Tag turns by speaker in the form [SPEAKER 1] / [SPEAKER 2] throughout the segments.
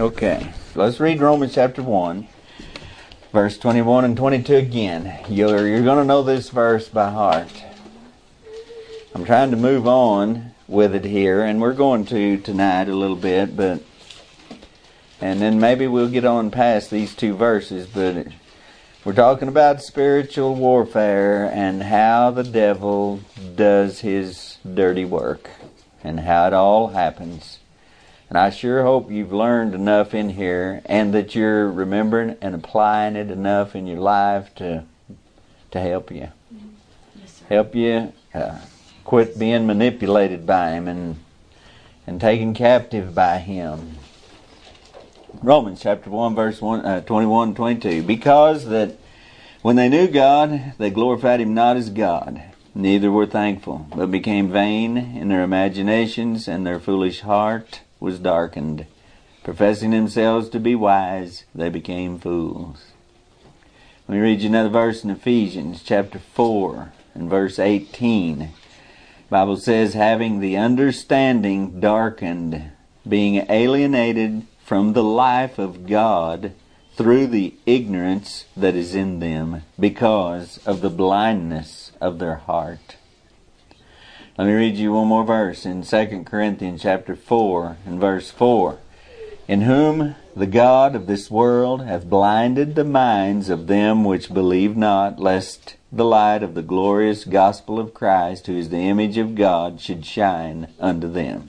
[SPEAKER 1] Okay, let's read Romans chapter 1, verse 21 and 22 again. You're, you're going to know this verse by heart. I'm trying to move on with it here, and we're going to tonight a little bit, but. And then maybe we'll get on past these two verses, but we're talking about spiritual warfare and how the devil does his dirty work and how it all happens. And I sure hope you've learned enough in here and that you're remembering and applying it enough in your life to to help you. Yes, help you uh, quit being manipulated by him and and taken captive by him. Romans chapter 1 verse 1 uh, 21 22 because that when they knew God they glorified him not as God neither were thankful but became vain in their imaginations and their foolish heart was darkened. Professing themselves to be wise, they became fools. Let me read you another verse in Ephesians chapter 4 and verse 18. Bible says, having the understanding darkened, being alienated from the life of God through the ignorance that is in them because of the blindness of their heart. Let me read you one more verse in 2 Corinthians chapter 4 and verse 4. In whom the God of this world hath blinded the minds of them which believe not, lest the light of the glorious gospel of Christ, who is the image of God, should shine unto them.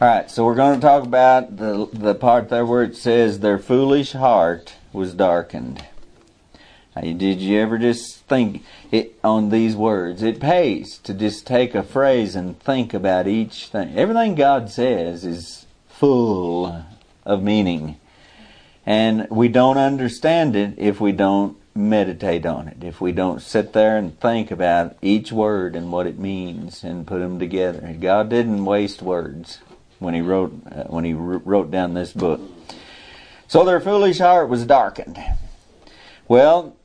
[SPEAKER 1] Alright, so we're going to talk about the, the part there where it says, Their foolish heart was darkened. Did you ever just think it on these words? It pays to just take a phrase and think about each thing. Everything God says is full of meaning. And we don't understand it if we don't meditate on it, if we don't sit there and think about each word and what it means and put them together. God didn't waste words when he wrote uh, when he wrote down this book. So their foolish heart was darkened. Well,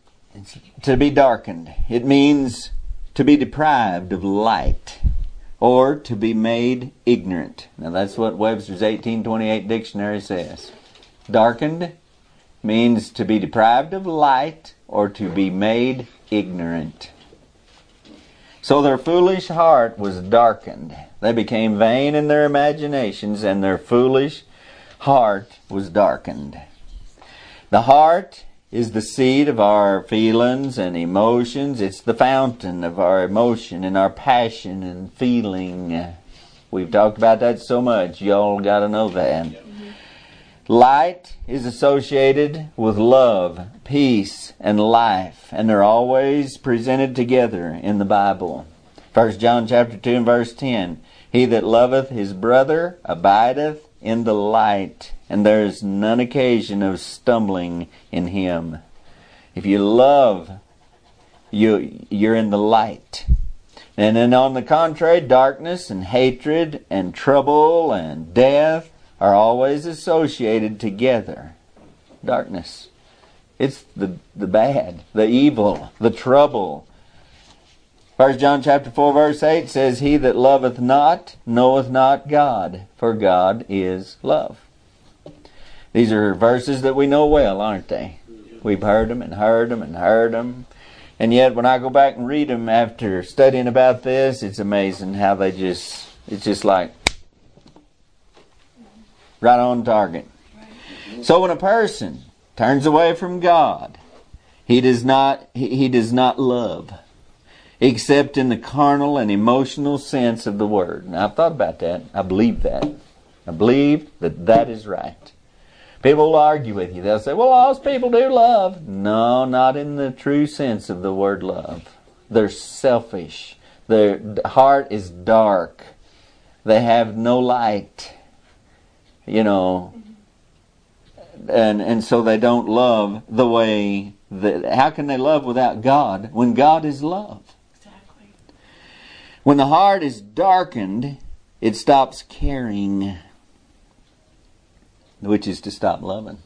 [SPEAKER 1] to be darkened. It means to be deprived of light or to be made ignorant. Now that's what Webster's 1828 dictionary says. Darkened means to be deprived of light or to be made ignorant. So their foolish heart was darkened. They became vain in their imaginations, and their foolish heart was darkened. The heart is the seat of our feelings and emotions. It's the fountain of our emotion and our passion and feeling. We've talked about that so much. Y'all got to know that. Light is associated with love, peace, and life, and they're always presented together in the Bible. 1 John chapter 2 and verse 10. He that loveth his brother abideth in the light, and there is none occasion of stumbling in him. If you love, you, you're in the light. And then on the contrary, darkness and hatred and trouble and death are always associated together. Darkness. It's the, the bad, the evil, the trouble, First John chapter 4 verse 8 says, He that loveth not knoweth not God, for God is love. These are verses that we know well, aren't they? We've heard them and heard them and heard them. And yet when I go back and read them after studying about this, it's amazing how they just, it's just like right on target. So when a person turns away from God, he does not, he, he does not love except in the carnal and emotional sense of the word. Now, I've thought about that. I believe that. I believe that that is right. People will argue with you. They'll say, well, all people do love. No, not in the true sense of the word love. They're selfish. Their heart is dark. They have no light. You know, and and so they don't love the way that how can they love without God when God is love? When the heart is darkened, it stops caring, which is to stop loving.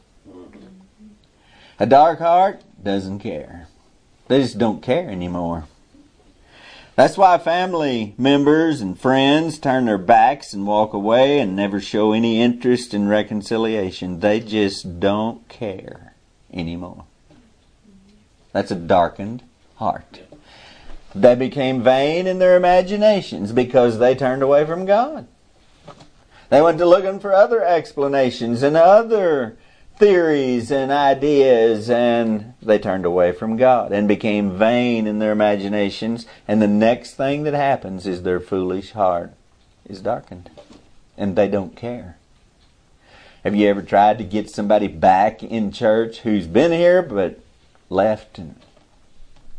[SPEAKER 1] A dark heart doesn't care. They just don't care anymore. That's why family members and friends turn their backs and walk away and never show any interest in reconciliation. They just don't care anymore. That's a darkened heart. They became vain in their imaginations because they turned away from God. They went to looking for other explanations and other theories and ideas, and they turned away from God and became vain in their imaginations. And the next thing that happens is their foolish heart is darkened, and they don't care. Have you ever tried to get somebody back in church who's been here but left and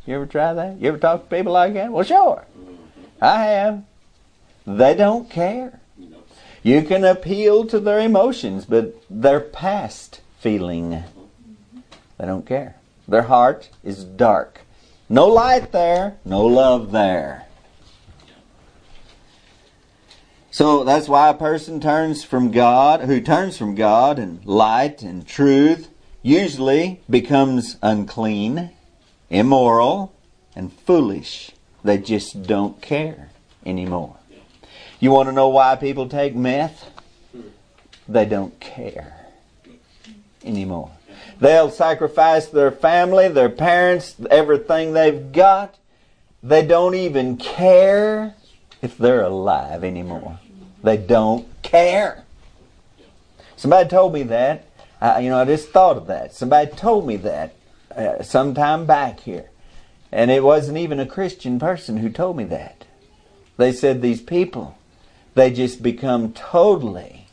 [SPEAKER 1] you ever try that? You ever talk to people like that? Well, sure. Mm-hmm. I have. They don't care. You can appeal to their emotions, but they're past feeling, they don't care. Their heart is dark. No light there, no love there. So that's why a person turns from God, who turns from God and light and truth, usually becomes unclean immoral, and foolish. They just don't care anymore. You want to know why people take meth? They don't care anymore. They'll sacrifice their family, their parents, everything they've got. They don't even care if they're alive anymore. They don't care. Somebody told me that. I, you know, I just thought of that. Somebody told me that uh, some time back here. And it wasn't even a Christian person who told me that. They said these people, they just become totally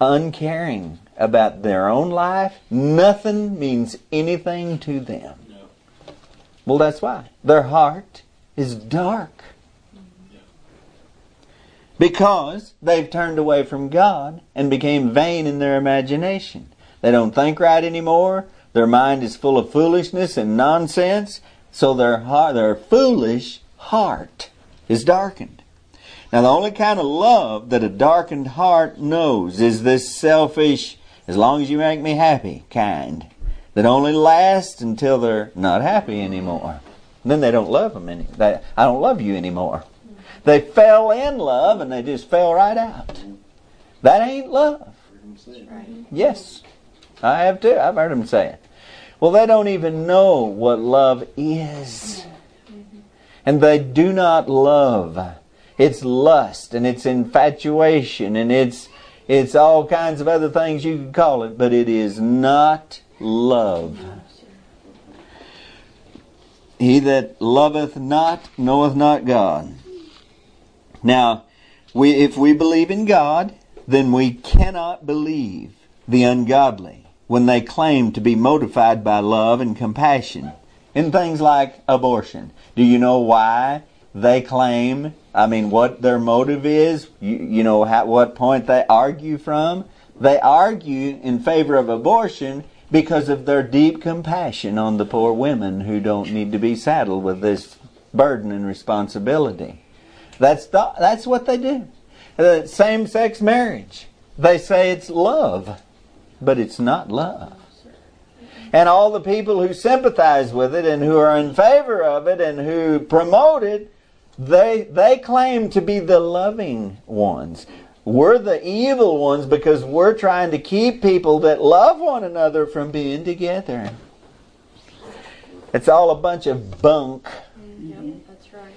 [SPEAKER 1] uncaring about their own life. Nothing means anything to them. No. Well, that's why. Their heart is dark. Because they've turned away from God and became vain in their imagination. They don't think right anymore. Their mind is full of foolishness and nonsense, so their heart, their foolish heart is darkened. Now, the only kind of love that a darkened heart knows is this selfish, as long as you make me happy kind, that only lasts until they're not happy anymore. And then they don't love them any. They, I don't love you anymore. They fell in love and they just fell right out. That ain't love. Yes, I have too. I've heard them say it. Well, they don't even know what love is. And they do not love. It's lust and it's infatuation and it's, it's all kinds of other things you could call it, but it is not love. He that loveth not knoweth not God. Now, we, if we believe in God, then we cannot believe the ungodly when they claim to be motivated by love and compassion in things like abortion. Do you know why they claim? I mean, what their motive is? You, you know how, what point they argue from? They argue in favor of abortion because of their deep compassion on the poor women who don't need to be saddled with this burden and responsibility. That's the, that's what they do. same-sex marriage. They say it's love but it's not love. And all the people who sympathize with it and who are in favor of it and who promote it, they, they claim to be the loving ones. We're the evil ones because we're trying to keep people that love one another from being together. It's all a bunch of bunk. Mm-hmm. Yep, that's right.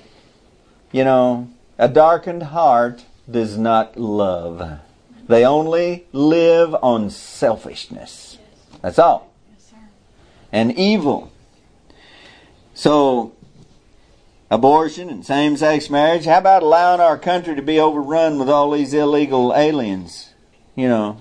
[SPEAKER 1] You know, a darkened heart does not love. They only live on selfishness. That's all. and evil. So, abortion and same sex marriage. How about allowing our country to be overrun with all these illegal aliens? You know,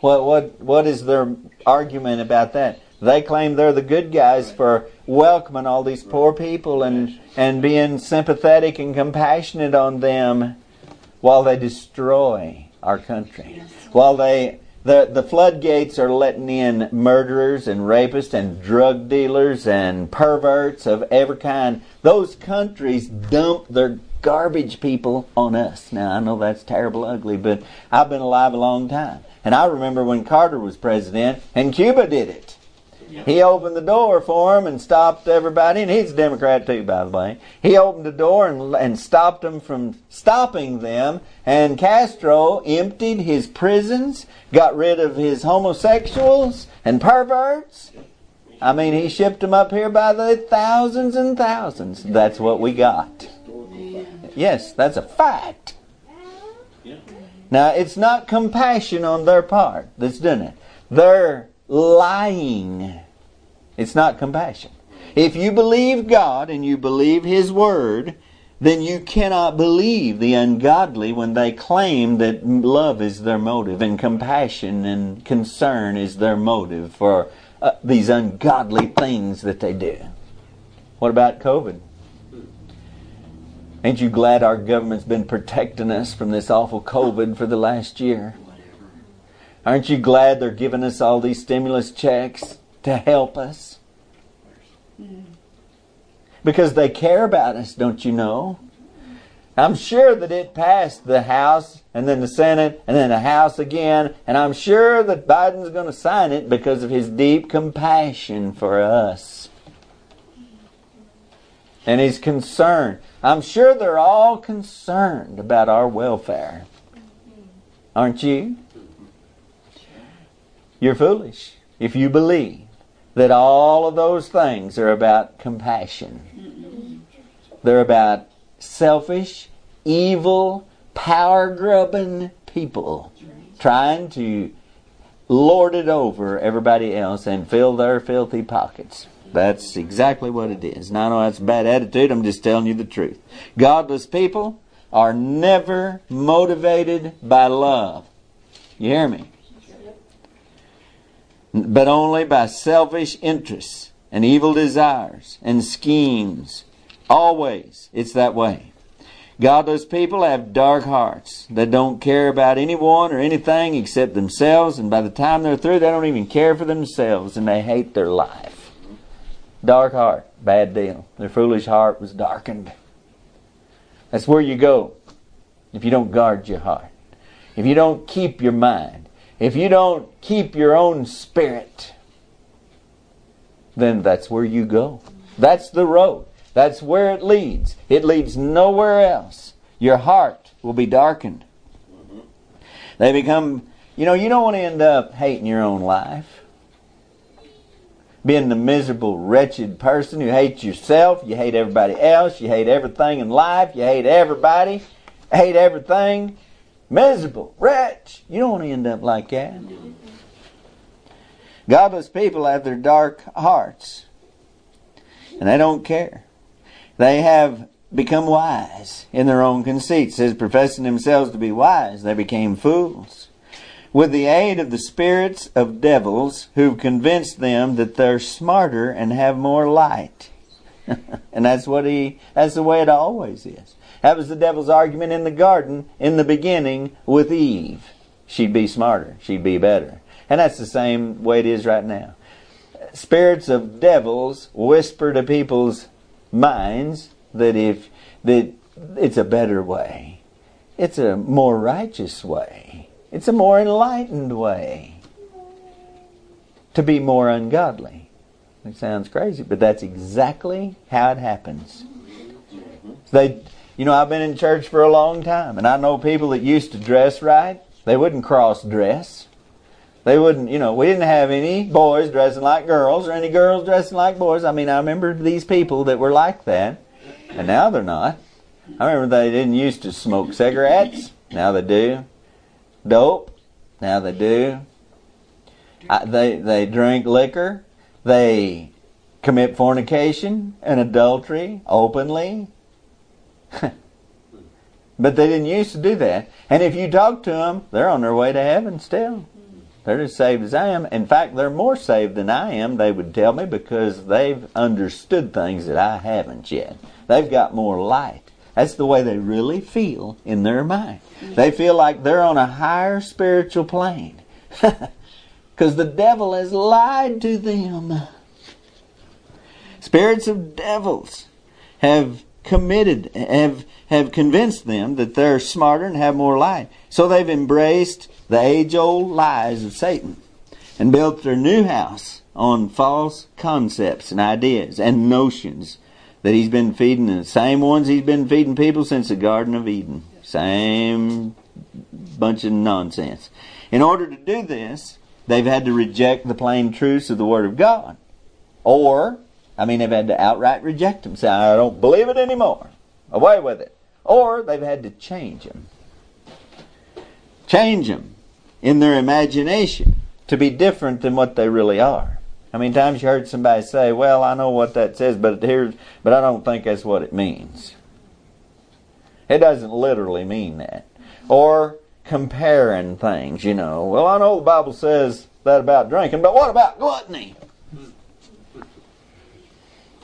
[SPEAKER 1] what, what, what is their argument about that? They claim they're the good guys for welcoming all these poor people and, and being sympathetic and compassionate on them while they destroy our country. While they the, the floodgates are letting in murderers and rapists and drug dealers and perverts of every kind. Those countries dump their garbage people on us. Now, I know that's terrible, ugly, but I've been alive a long time. And I remember when Carter was president and Cuba did it. He opened the door for him and stopped everybody, and he's a Democrat too, by the way. He opened the door and, and stopped them from stopping them, and Castro emptied his prisons, got rid of his homosexuals and perverts. I mean, he shipped them up here by the thousands and thousands. That's what we got. Yes, that's a fact. Now, it's not compassion on their part that's doing it. They're lying. It's not compassion. If you believe God and you believe His Word, then you cannot believe the ungodly when they claim that love is their motive and compassion and concern is their motive for uh, these ungodly things that they do. What about COVID? Ain't you glad our government's been protecting us from this awful COVID for the last year? Aren't you glad they're giving us all these stimulus checks? to help us. Because they care about us, don't you know? I'm sure that it passed the House and then the Senate and then the House again, and I'm sure that Biden's going to sign it because of his deep compassion for us. And he's concerned. I'm sure they're all concerned about our welfare. Aren't you? You're foolish if you believe that all of those things are about compassion. They're about selfish, evil, power grubbing people trying to lord it over everybody else and fill their filthy pockets. That's exactly what it is. Now, I know that's a bad attitude. I'm just telling you the truth. Godless people are never motivated by love. You hear me? but only by selfish interests and evil desires and schemes. Always, it's that way. Godless people have dark hearts that don't care about anyone or anything except themselves, and by the time they're through, they don't even care for themselves and they hate their life. Dark heart, bad deal. Their foolish heart was darkened. That's where you go if you don't guard your heart, if you don't keep your mind if you don't keep your own spirit, then that's where you go. That's the road. That's where it leads. It leads nowhere else. Your heart will be darkened. They become, you know, you don't want to end up hating your own life. Being the miserable, wretched person who hates yourself, you hate everybody else, you hate everything in life, you hate everybody, hate everything miserable, wretch. You don't want to end up like that. Godless people have their dark hearts, and they don't care. They have become wise in their own conceit. It says, professing themselves to be wise, they became fools. With the aid of the spirits of devils who've convinced them that they're smarter and have more light. and that's what he, that's the way it always is. That was the devil's argument in the garden in the beginning with Eve. She'd be smarter, she'd be better. And that's the same way it is right now. Spirits of devils whisper to people's minds that if that it's a better way. It's a more righteous way. It's a more enlightened way to be more ungodly. It sounds crazy, but that's exactly how it happens. They you know, I've been in church for a long time, and I know people that used to dress right. They wouldn't cross dress. They wouldn't, you know, we didn't have any boys dressing like girls or any girls dressing like boys. I mean, I remember these people that were like that, and now they're not. I remember they didn't used to smoke cigarettes. Now they do. Dope. Now they do. I, they they drink liquor. They commit fornication and adultery openly. but they didn't used to do that. And if you talk to them, they're on their way to heaven still. They're as saved as I am. In fact, they're more saved than I am, they would tell me, because they've understood things that I haven't yet. They've got more light. That's the way they really feel in their mind. They feel like they're on a higher spiritual plane. Because the devil has lied to them. Spirits of devils have committed, have, have convinced them that they're smarter and have more light. So they've embraced the age old lies of Satan and built their new house on false concepts and ideas and notions that he's been feeding, the same ones he's been feeding people since the Garden of Eden. Same bunch of nonsense. In order to do this, they've had to reject the plain truths of the Word of God. Or I mean, they've had to outright reject him, say, I don't believe it anymore. Away with it. Or they've had to change him. Change him in their imagination to be different than what they really are. How many times you heard somebody say, Well, I know what that says, but here's but I don't think that's what it means. It doesn't literally mean that. Or comparing things, you know. Well, I know the Bible says that about drinking, but what about gluttony?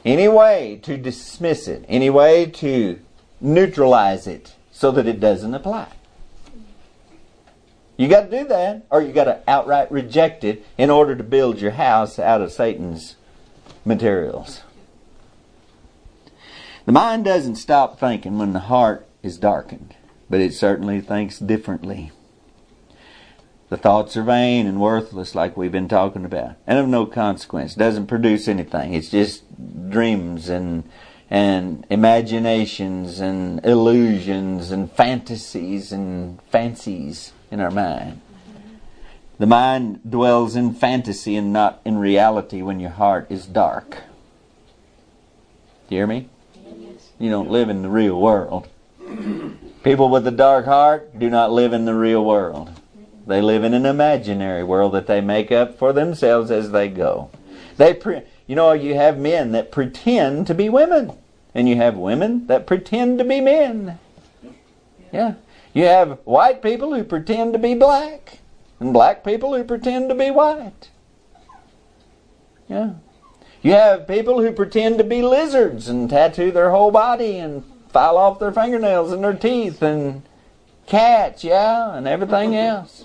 [SPEAKER 1] any way to dismiss it, any way to neutralize it so that it doesn't apply. You got to do that, or you got to outright reject it in order to build your house out of Satan's materials. The mind doesn't stop thinking when the heart is darkened, but it certainly thinks differently. The thoughts are vain and worthless, like we've been talking about, and of no consequence. Doesn't produce anything. It's just dreams and and imaginations and illusions and fantasies and fancies in our mind. The mind dwells in fantasy and not in reality when your heart is dark. You hear me? You don't live in the real world. People with a dark heart do not live in the real world. They live in an imaginary world that they make up for themselves as they go. They pre- you know, you have men that pretend to be women, and you have women that pretend to be men. Yeah. You have white people who pretend to be black, and black people who pretend to be white. Yeah. You have people who pretend to be lizards and tattoo their whole body and file off their fingernails and their teeth and cats, yeah, and everything else.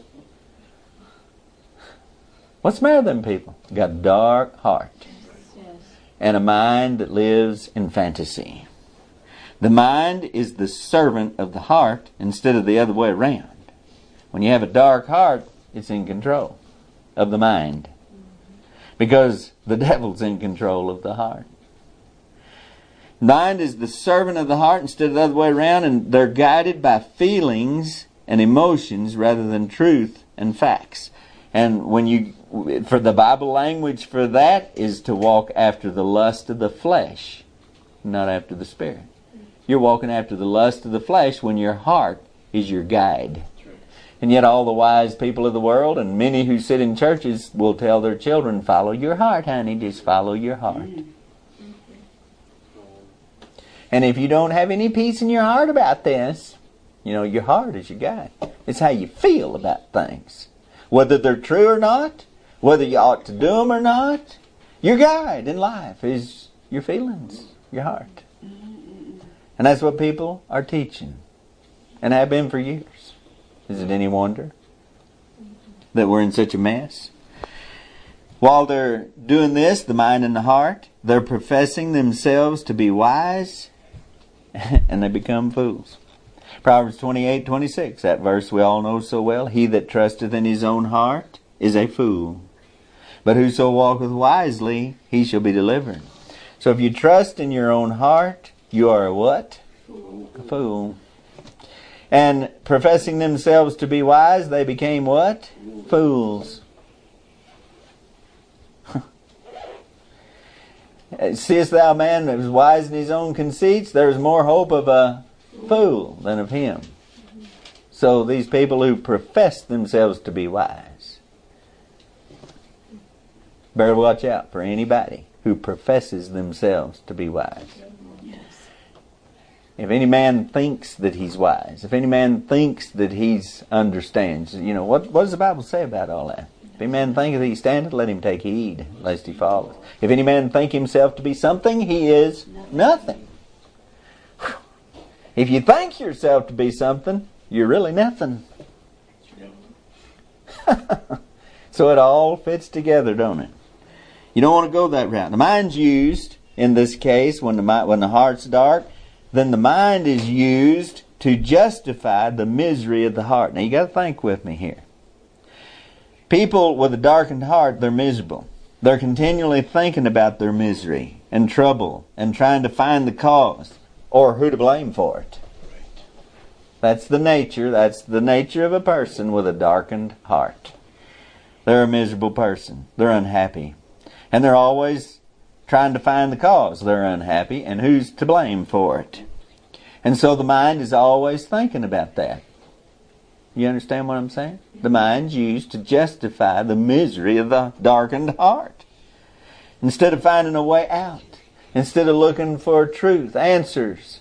[SPEAKER 1] What's the matter with them people? They got a dark heart and a mind that lives in fantasy. The mind is the servant of the heart instead of the other way around. When you have a dark heart, it's in control of the mind because the devil's in control of the heart. Mind is the servant of the heart instead of the other way around, and they're guided by feelings and emotions rather than truth and facts. And when you for the Bible language for that is to walk after the lust of the flesh, not after the spirit. You're walking after the lust of the flesh when your heart is your guide. And yet, all the wise people of the world and many who sit in churches will tell their children, Follow your heart, honey, just follow your heart. And if you don't have any peace in your heart about this, you know, your heart is your guide. It's how you feel about things. Whether they're true or not, whether you ought to do them or not. Your guide in life is your feelings, your heart. Mm-hmm. And that's what people are teaching and have been for years. Is it any wonder that we're in such a mess? While they're doing this, the mind and the heart, they're professing themselves to be wise and they become fools. Proverbs 28 26, that verse we all know so well. He that trusteth in his own heart is a fool. But whoso walketh wisely, he shall be delivered. So if you trust in your own heart, you are a what? A fool. And professing themselves to be wise, they became what? Fools. Seest thou man that was wise in his own conceits? There is more hope of a fool than of him. So these people who profess themselves to be wise Better watch out for anybody who professes themselves to be wise. If any man thinks that he's wise, if any man thinks that he's understands, you know, what, what does the Bible say about all that? If any man thinketh he standeth, let him take heed, lest he fall. If any man think himself to be something, he is nothing. If you think yourself to be something, you're really nothing. so it all fits together, don't it? You don't want to go that route. The mind's used in this case when the mind, when the heart's dark, then the mind is used to justify the misery of the heart. Now you got to think with me here. People with a darkened heart, they're miserable. They're continually thinking about their misery and trouble and trying to find the cause or who to blame for it. That's the nature. That's the nature of a person with a darkened heart. They're a miserable person. They're unhappy. And they're always trying to find the cause they're unhappy and who's to blame for it. And so the mind is always thinking about that. You understand what I'm saying? The mind's used to justify the misery of the darkened heart. Instead of finding a way out, instead of looking for truth, answers,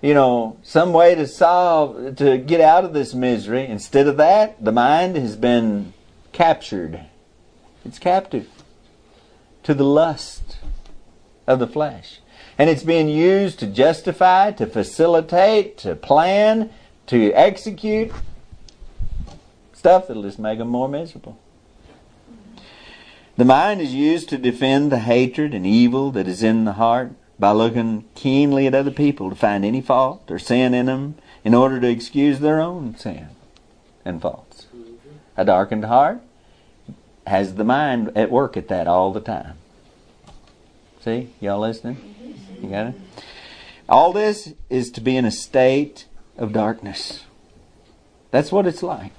[SPEAKER 1] you know, some way to solve, to get out of this misery, instead of that, the mind has been captured. It's captive to the lust of the flesh. And it's being used to justify, to facilitate, to plan, to execute stuff that'll just make them more miserable. The mind is used to defend the hatred and evil that is in the heart by looking keenly at other people to find any fault or sin in them in order to excuse their own sin and faults. A darkened heart has the mind at work at that all the time. See? Y'all listening? You got it? All this is to be in a state of darkness. That's what it's like.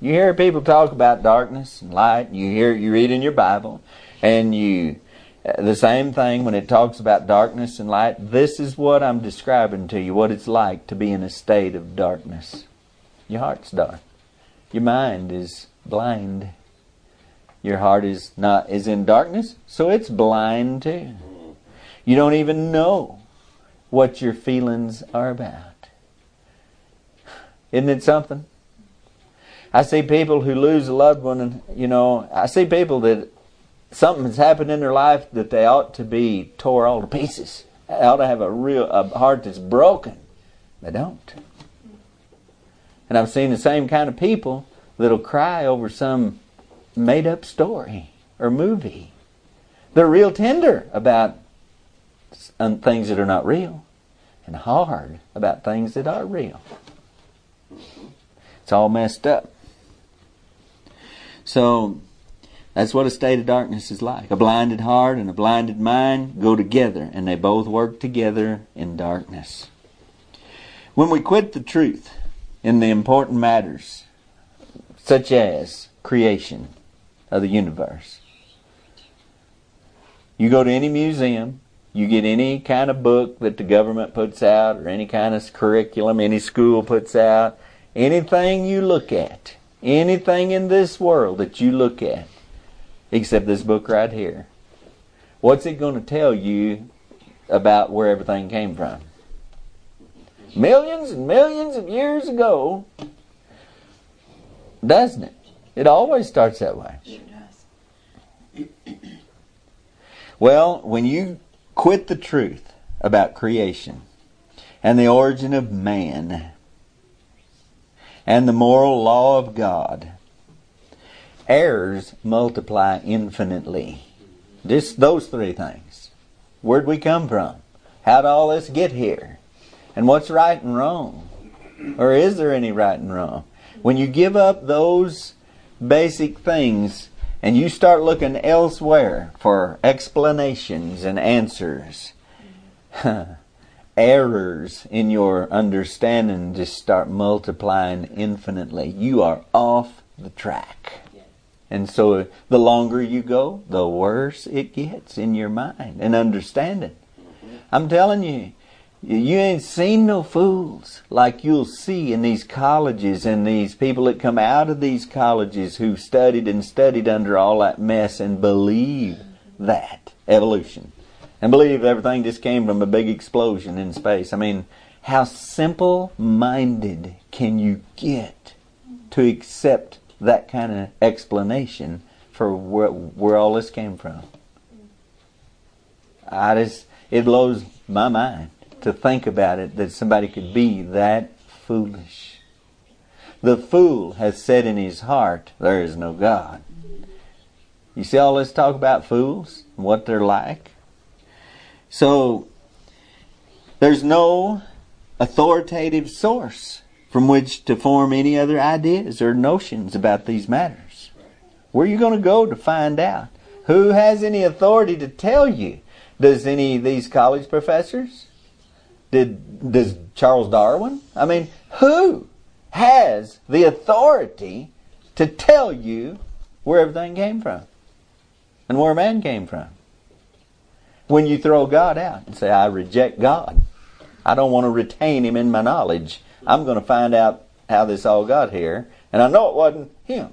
[SPEAKER 1] You hear people talk about darkness and light. You hear you read in your Bible, and you uh, the same thing when it talks about darkness and light. This is what I'm describing to you. What it's like to be in a state of darkness. Your heart's dark. Your mind is blind your heart is not is in darkness, so it's blind too. You don't even know what your feelings are about. Isn't it something? I see people who lose a loved one, and you know, I see people that something has happened in their life that they ought to be tore all to pieces. They ought to have a real a heart that's broken. They don't. And I've seen the same kind of people that'll cry over some made up story or movie. They're real tender about things that are not real and hard about things that are real. It's all messed up. So that's what a state of darkness is like. A blinded heart and a blinded mind go together, and they both work together in darkness. When we quit the truth in the important matters, such as creation, of the universe. You go to any museum, you get any kind of book that the government puts out, or any kind of curriculum any school puts out, anything you look at, anything in this world that you look at, except this book right here. What's it going to tell you about where everything came from? Millions and millions of years ago, doesn't it? It always starts that way. well, when you quit the truth about creation and the origin of man and the moral law of God, errors multiply infinitely. Just those three things. Where'd we come from? How'd all this get here? And what's right and wrong? Or is there any right and wrong? When you give up those basic things and you start looking elsewhere for explanations and answers, errors in your understanding just start multiplying infinitely. You are off the track. And so the longer you go, the worse it gets in your mind and understanding. I'm telling you, you ain't seen no fools like you'll see in these colleges and these people that come out of these colleges who studied and studied under all that mess and believe that evolution and believe everything just came from a big explosion in space. I mean, how simple minded can you get to accept that kind of explanation for where, where all this came from? I just, it blows my mind to think about it that somebody could be that foolish. The fool has said in his heart, There is no God. You see all this talk about fools and what they're like? So, there's no authoritative source from which to form any other ideas or notions about these matters. Where are you going to go to find out? Who has any authority to tell you? Does any of these college professors? Did does Charles Darwin? I mean, who has the authority to tell you where everything came from and where man came from? When you throw God out and say, I reject God. I don't want to retain him in my knowledge. I'm going to find out how this all got here. And I know it wasn't him.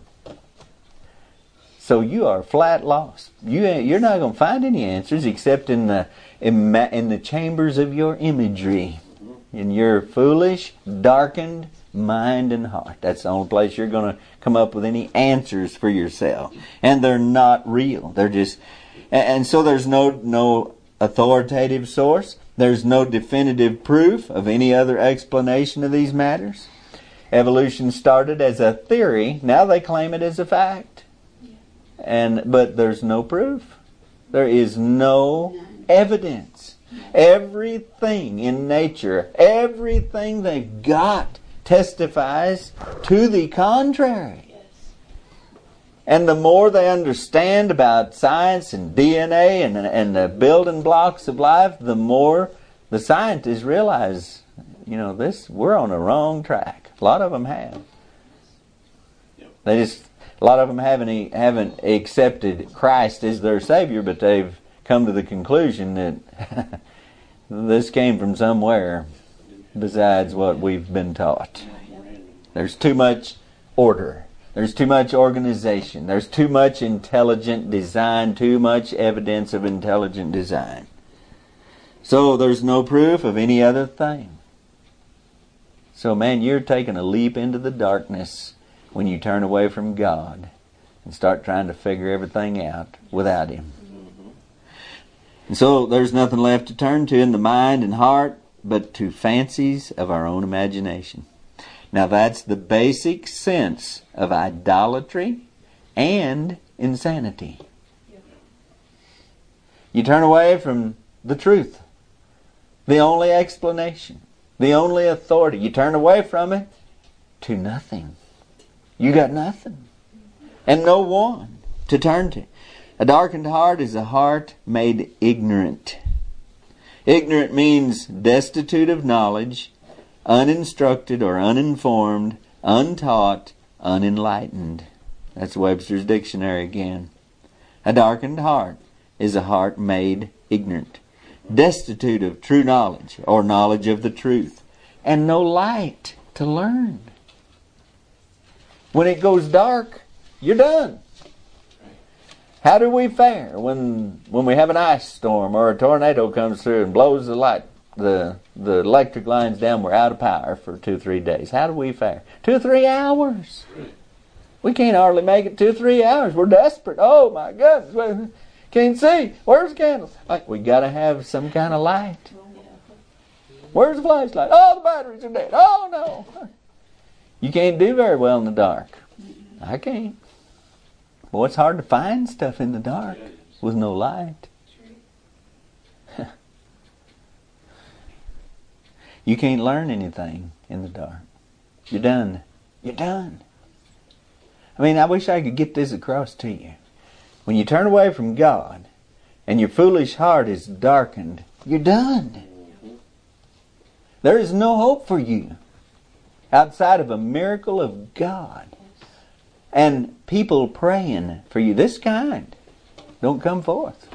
[SPEAKER 1] So you are flat lost. You you're not going to find any answers except in the in, in the chambers of your imagery, in your foolish, darkened mind and heart. That's the only place you're going to come up with any answers for yourself, and they're not real. They're just and so there's no no authoritative source. There's no definitive proof of any other explanation of these matters. Evolution started as a theory, now they claim it as a fact and but there's no proof. There is no evidence. Everything in nature, everything they've got testifies to the contrary. And the more they understand about science and DNA and, and the building blocks of life, the more the scientists realize, you know, this we're on a wrong track. A lot of them have. They just a lot of them haven't haven't accepted Christ as their Savior, but they've come to the conclusion that this came from somewhere besides what we've been taught. There's too much order. There's too much organization. There's too much intelligent design, too much evidence of intelligent design. So there's no proof of any other thing. So, man, you're taking a leap into the darkness when you turn away from God and start trying to figure everything out without Him. And so there's nothing left to turn to in the mind and heart but to fancies of our own imagination. Now that's the basic sense of idolatry and insanity. You turn away from the truth, the only explanation, the only authority. You turn away from it to nothing. You got nothing. And no one to turn to. A darkened heart is a heart made ignorant. Ignorant means destitute of knowledge, uninstructed or uninformed, untaught, unenlightened. That's Webster's dictionary again. A darkened heart is a heart made ignorant, destitute of true knowledge or knowledge of the truth, and no light to learn. When it goes dark, you're done. How do we fare when when we have an ice storm or a tornado comes through and blows the light the the electric lines down? We're out of power for two three days. How do we fare? Two three hours. We can't hardly make it two three hours. We're desperate. Oh my goodness, can't see. Where's the candles? Like we gotta have some kind of light. Where's the flashlight? Oh, the batteries are dead. Oh no. You can't do very well in the dark. I can't. Boy, it's hard to find stuff in the dark with no light. you can't learn anything in the dark. You're done. You're done. I mean, I wish I could get this across to you. When you turn away from God and your foolish heart is darkened, you're done. There is no hope for you outside of a miracle of God and people praying for you, this kind don't come forth.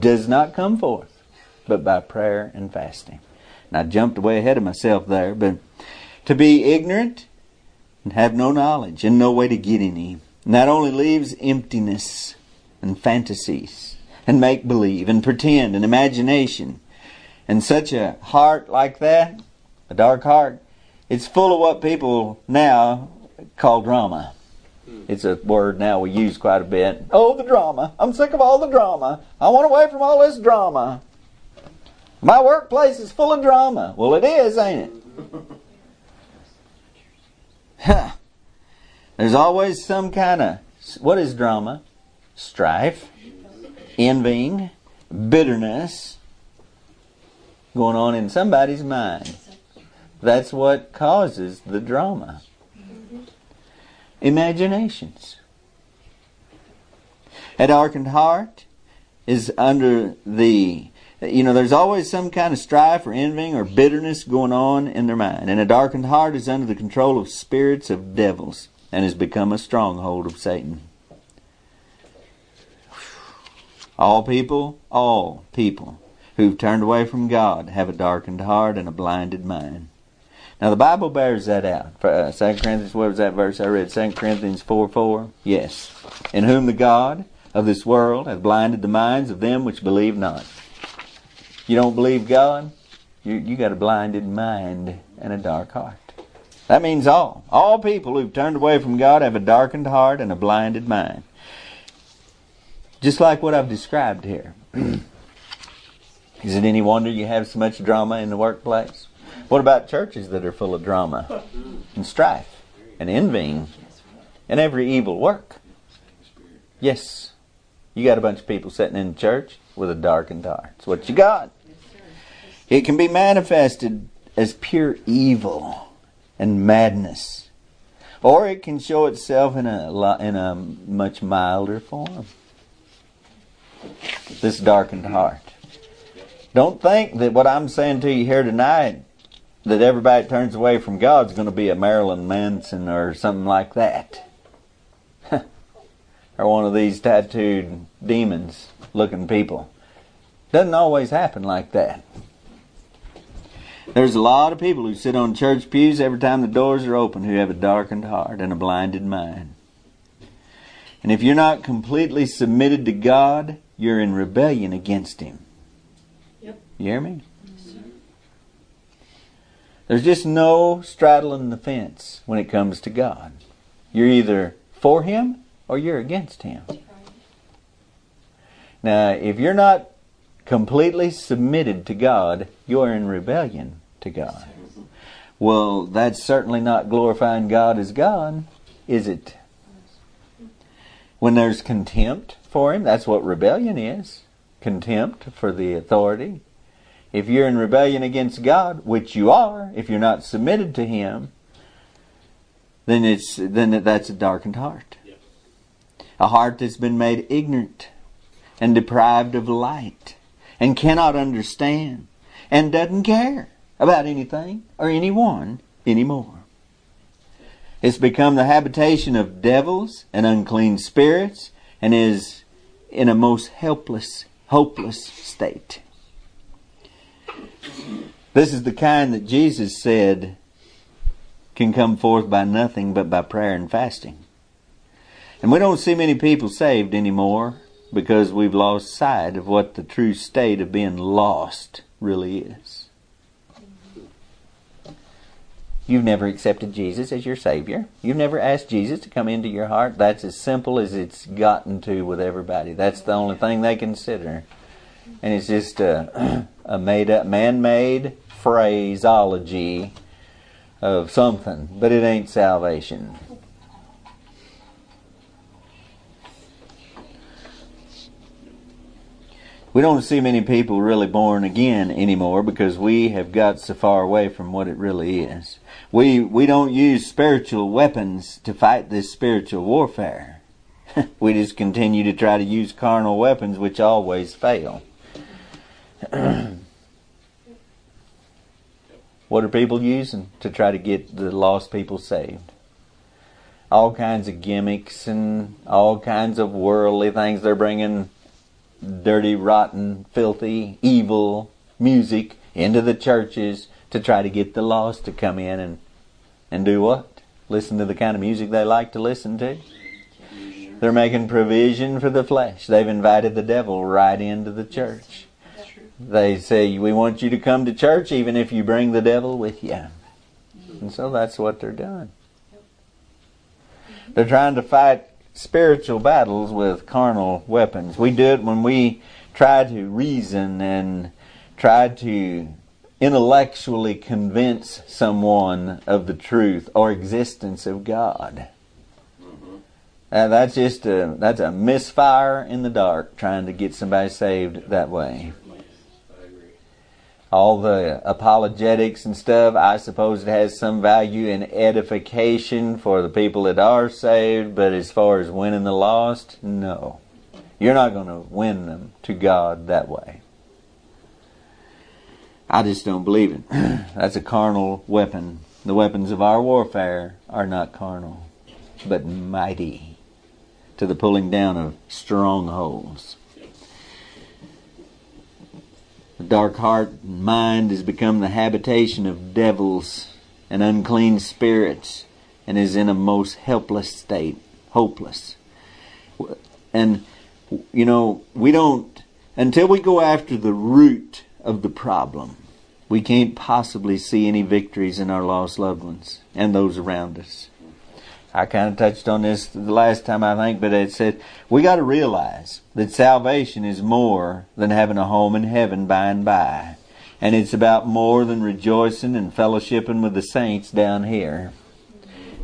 [SPEAKER 1] Does not come forth but by prayer and fasting. And I jumped way ahead of myself there, but to be ignorant and have no knowledge and no way to get any not only leaves emptiness and fantasies and make believe and pretend and imagination. And such a heart like that, a dark heart, it's full of what people now call drama. Hmm. It's a word now we use quite a bit. Oh, the drama. I'm sick of all the drama. I want away from all this drama. My workplace is full of drama. Well, it is, ain't it? Huh. There's always some kind of what is drama? Strife, envying, bitterness going on in somebody's mind. That's what causes the drama. Imaginations. A darkened heart is under the, you know, there's always some kind of strife or envying or bitterness going on in their mind. And a darkened heart is under the control of spirits of devils and has become a stronghold of Satan. All people, all people who've turned away from God have a darkened heart and a blinded mind. Now the Bible bears that out. Uh, 2 Corinthians, what was that verse I read? Second Corinthians 4 4? Yes. In whom the God of this world hath blinded the minds of them which believe not. You don't believe God? You, you got a blinded mind and a dark heart. That means all. All people who've turned away from God have a darkened heart and a blinded mind. Just like what I've described here. Is it any wonder you have so much drama in the workplace? What about churches that are full of drama and strife and envying and every evil work? Yes. You got a bunch of people sitting in church with a darkened heart. It's what you got. It can be manifested as pure evil and madness, or it can show itself in a in a much milder form. This darkened heart. Don't think that what I'm saying to you here tonight that everybody turns away from God is going to be a Marilyn Manson or something like that. or one of these tattooed demons looking people. Doesn't always happen like that. There's a lot of people who sit on church pews every time the doors are open who have a darkened heart and a blinded mind. And if you're not completely submitted to God, you're in rebellion against Him. Yep. You hear me? There's just no straddling the fence when it comes to God. You're either for Him or you're against Him. Now, if you're not completely submitted to God, you're in rebellion to God. Well, that's certainly not glorifying God as God, is it? When there's contempt for Him, that's what rebellion is contempt for the authority, if you're in rebellion against God, which you are, if you're not submitted to Him, then it's then that's a darkened heart, yes. a heart that's been made ignorant and deprived of light, and cannot understand, and doesn't care about anything or anyone anymore. It's become the habitation of devils and unclean spirits, and is in a most helpless, hopeless state. This is the kind that Jesus said can come forth by nothing but by prayer and fasting. And we don't see many people saved anymore because we've lost sight of what the true state of being lost really is. You've never accepted Jesus as your Savior. You've never asked Jesus to come into your heart. That's as simple as it's gotten to with everybody. That's the only thing they consider and it's just a, a made up, man made phraseology of something, but it ain't salvation. We don't see many people really born again anymore because we have got so far away from what it really is. We we don't use spiritual weapons to fight this spiritual warfare. we just continue to try to use carnal weapons which always fail. what are people using to try to get the lost people saved? All kinds of gimmicks and all kinds of worldly things. They're bringing dirty, rotten, filthy, evil music into the churches to try to get the lost to come in and, and do what? Listen to the kind of music they like to listen to. They're making provision for the flesh. They've invited the devil right into the church. They say, We want you to come to church even if you bring the devil with you. And so that's what they're doing. They're trying to fight spiritual battles with carnal weapons. We do it when we try to reason and try to intellectually convince someone of the truth or existence of God. Uh, that's just a, that's a misfire in the dark trying to get somebody saved that way all the apologetics and stuff, I suppose it has some value in edification for the people that are saved, but as far as winning the lost, no. You're not going to win them to God that way. I just don't believe it. That's a carnal weapon. The weapons of our warfare are not carnal, but mighty to the pulling down of strongholds. The dark heart and mind has become the habitation of devils and unclean spirits and is in a most helpless state, hopeless. And, you know, we don't, until we go after the root of the problem, we can't possibly see any victories in our lost loved ones and those around us. I kind of touched on this the last time I think, but it said we got to realize that salvation is more than having a home in heaven by and by, and it's about more than rejoicing and fellowshipping with the saints down here.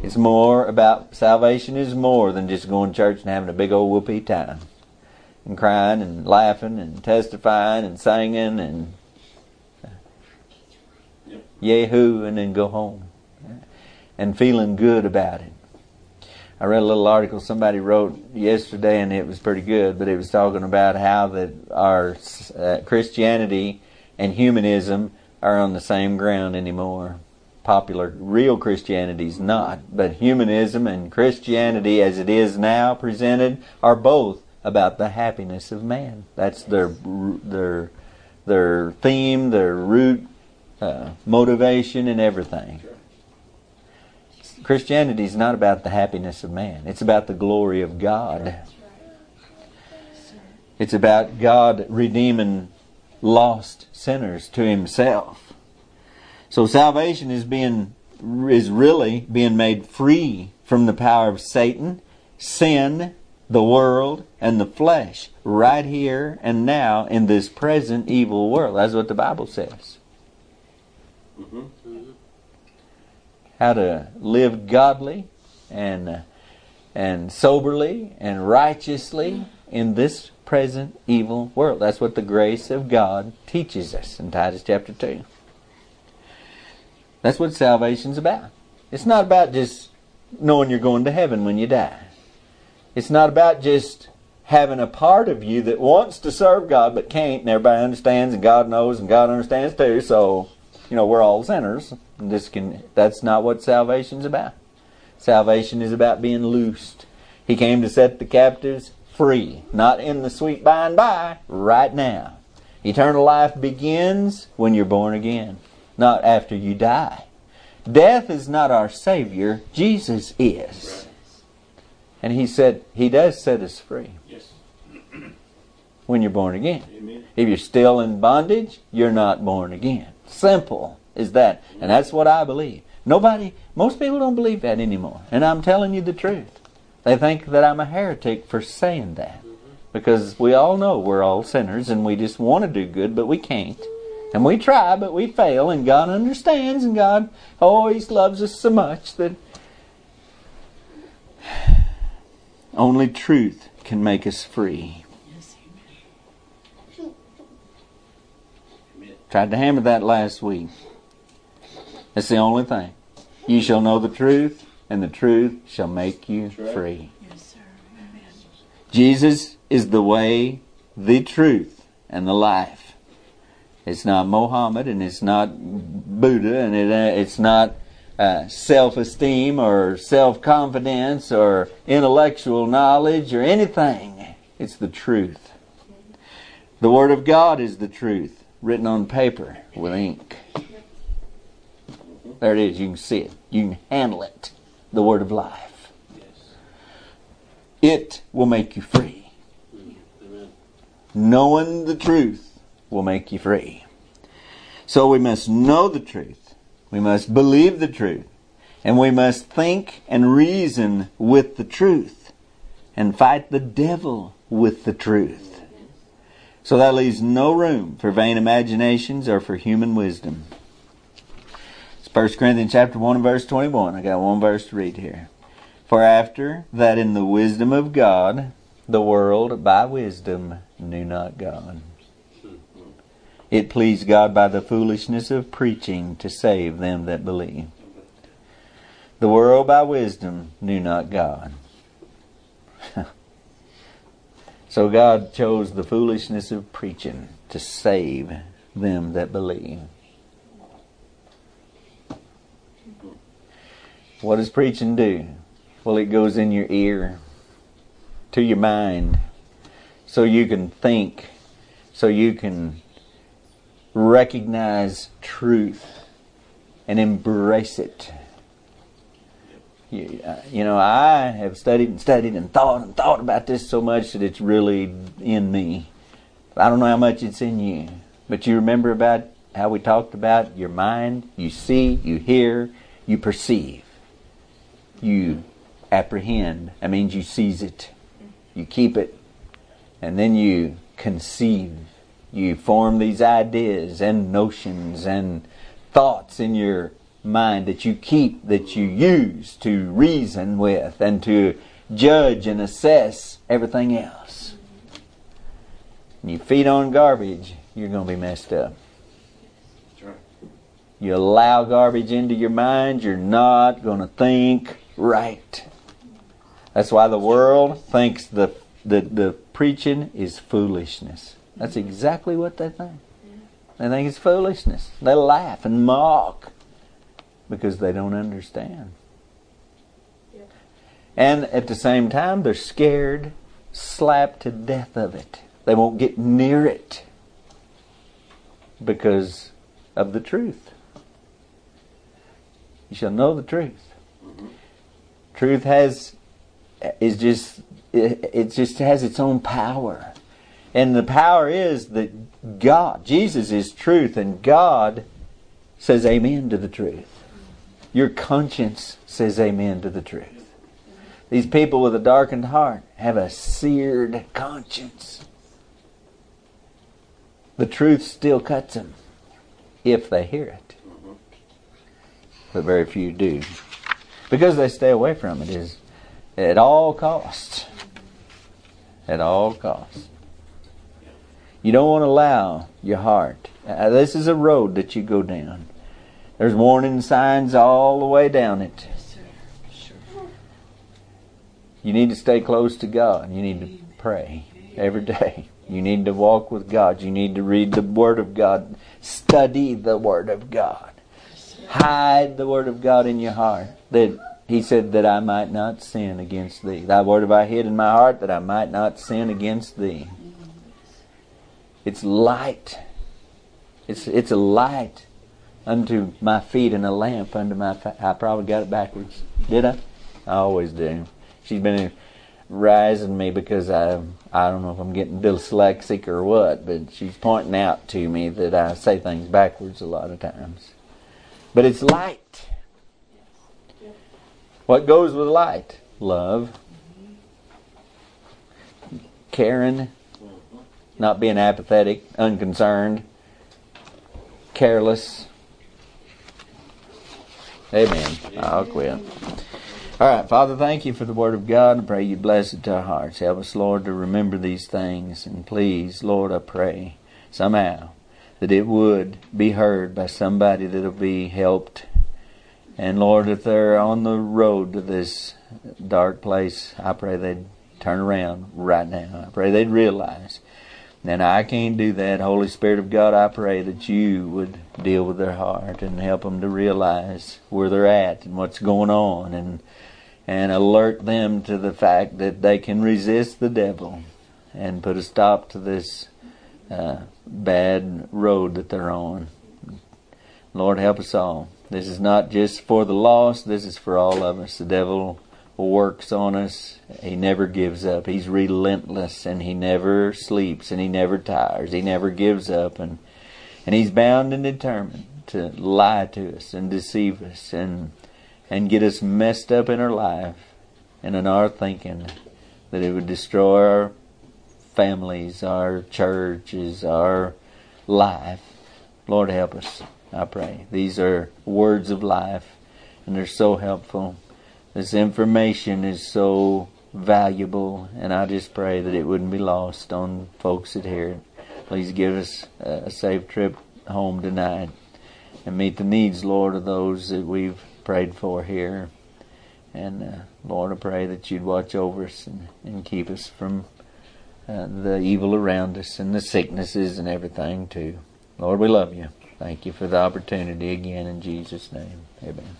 [SPEAKER 1] It's more about salvation is more than just going to church and having a big old whoopee time, and crying and laughing and testifying and singing and yahoo and then go home and feeling good about it. I read a little article somebody wrote yesterday, and it was pretty good. But it was talking about how that our uh, Christianity and humanism are on the same ground anymore. Popular real Christianity's not, but humanism and Christianity, as it is now presented, are both about the happiness of man. That's their their their theme, their root uh, motivation, and everything. Christianity is not about the happiness of man, it's about the glory of God. It's about God redeeming lost sinners to himself. So salvation is being is really being made free from the power of Satan, sin, the world, and the flesh right here and now in this present evil world. That's what the Bible says. hmm how to live godly and, and soberly and righteously in this present evil world. That's what the grace of God teaches us in Titus chapter 2. That's what salvation's about. It's not about just knowing you're going to heaven when you die. It's not about just having a part of you that wants to serve God but can't, and everybody understands, and God knows, and God understands too, so, you know, we're all sinners. This can that's not what salvation's about. Salvation is about being loosed. He came to set the captives free, not in the sweet by and by, right now. Eternal life begins when you're born again, not after you die. Death is not our Savior, Jesus is. And He said, He does set us free. Yes. when you're born again. Amen. If you're still in bondage, you're not born again. Simple is that. And that's what I believe. Nobody, most people don't believe that anymore. And I'm telling you the truth. They think that I'm a heretic for saying that. Because we all know we're all sinners and we just want to do good, but we can't. And we try, but we fail, and God understands, and God always loves us so much that only truth can make us free. Tried to hammer that last week. That's the only thing. You shall know the truth, and the truth shall make you free. Jesus is the way, the truth, and the life. It's not Mohammed, and it's not Buddha, and it, uh, it's not uh, self esteem or self confidence or intellectual knowledge or anything. It's the truth. The Word of God is the truth, written on paper with ink. There it is. You can see it. You can handle it. The word of life. Yes. It will make you free. Amen. Knowing the truth will make you free. So we must know the truth. We must believe the truth. And we must think and reason with the truth and fight the devil with the truth. So that leaves no room for vain imaginations or for human wisdom. 1 Corinthians chapter 1 and verse 21. I got one verse to read here. For after that in the wisdom of God, the world by wisdom knew not God. It pleased God by the foolishness of preaching to save them that believe. The world by wisdom knew not God. so God chose the foolishness of preaching to save them that believe. What does preaching do? Well, it goes in your ear, to your mind, so you can think, so you can recognize truth and embrace it. You, uh, you know, I have studied and studied and thought and thought about this so much that it's really in me. I don't know how much it's in you, but you remember about how we talked about your mind, you see, you hear, you perceive you apprehend. That means you seize it, you keep it, and then you conceive. You form these ideas and notions and thoughts in your mind that you keep, that you use to reason with and to judge and assess everything else. And you feed on garbage, you're going to be messed up. You allow garbage into your mind, you're not going to think right. That's why the world thinks the, the, the preaching is foolishness. That's exactly what they think. They think it's foolishness. They laugh and mock because they don't understand. And at the same time, they're scared, slapped to death of it. They won't get near it because of the truth. You shall know the truth, Truth has is just it, it just has its own power. And the power is that God, Jesus is truth, and God says amen to the truth. Your conscience says amen to the truth. These people with a darkened heart have a seared conscience. The truth still cuts them if they hear it. But very few do because they stay away from it is at all costs. At all costs. You don't want to allow your heart. Uh, this is a road that you go down. There's warning signs all the way down it. You need to stay close to God. You need to pray every day. You need to walk with God. You need to read the Word of God. Study the Word of God hide the word of God in your heart. That he said that I might not sin against thee. Thy word have I hid in my heart that I might not sin against thee. It's light. It's it's a light unto my feet and a lamp unto my. Fa- I probably got it backwards. Did I? I always do. She's been rising me because I I don't know if I'm getting dyslexic or what, but she's pointing out to me that I say things backwards a lot of times. But it's light. What goes with light? Love. Caring. Not being apathetic, unconcerned, careless. Amen. I'll quit. All right, Father, thank you for the Word of God. I pray you bless it to our hearts. Help us, Lord, to remember these things. And please, Lord, I pray somehow that it would be heard by somebody that'll be helped. And Lord, if they're on the road to this dark place, I pray they'd turn around right now. I pray they'd realize. And I can't do that. Holy Spirit of God, I pray that you would deal with their heart and help them to realize where they're at and what's going on and and alert them to the fact that they can resist the devil and put a stop to this bad road that they're on. Lord, help us all. This is not just for the lost, this is for all of us. The devil works on us. He never gives up. He's relentless and he never sleeps and he never tires. He never gives up and and he's bound and determined to lie to us and deceive us and and get us messed up in our life and in our thinking that it would destroy our families, our churches, our life. Lord, help us, I pray. These are words of life, and they're so helpful. This information is so valuable, and I just pray that it wouldn't be lost on folks that hear it. Please give us a safe trip home tonight and meet the needs, Lord, of those that we've prayed for here. And uh, Lord, I pray that you'd watch over us and, and keep us from uh, the evil around us and the sicknesses and everything too. Lord, we love you. Thank you for the opportunity again in Jesus' name. Amen.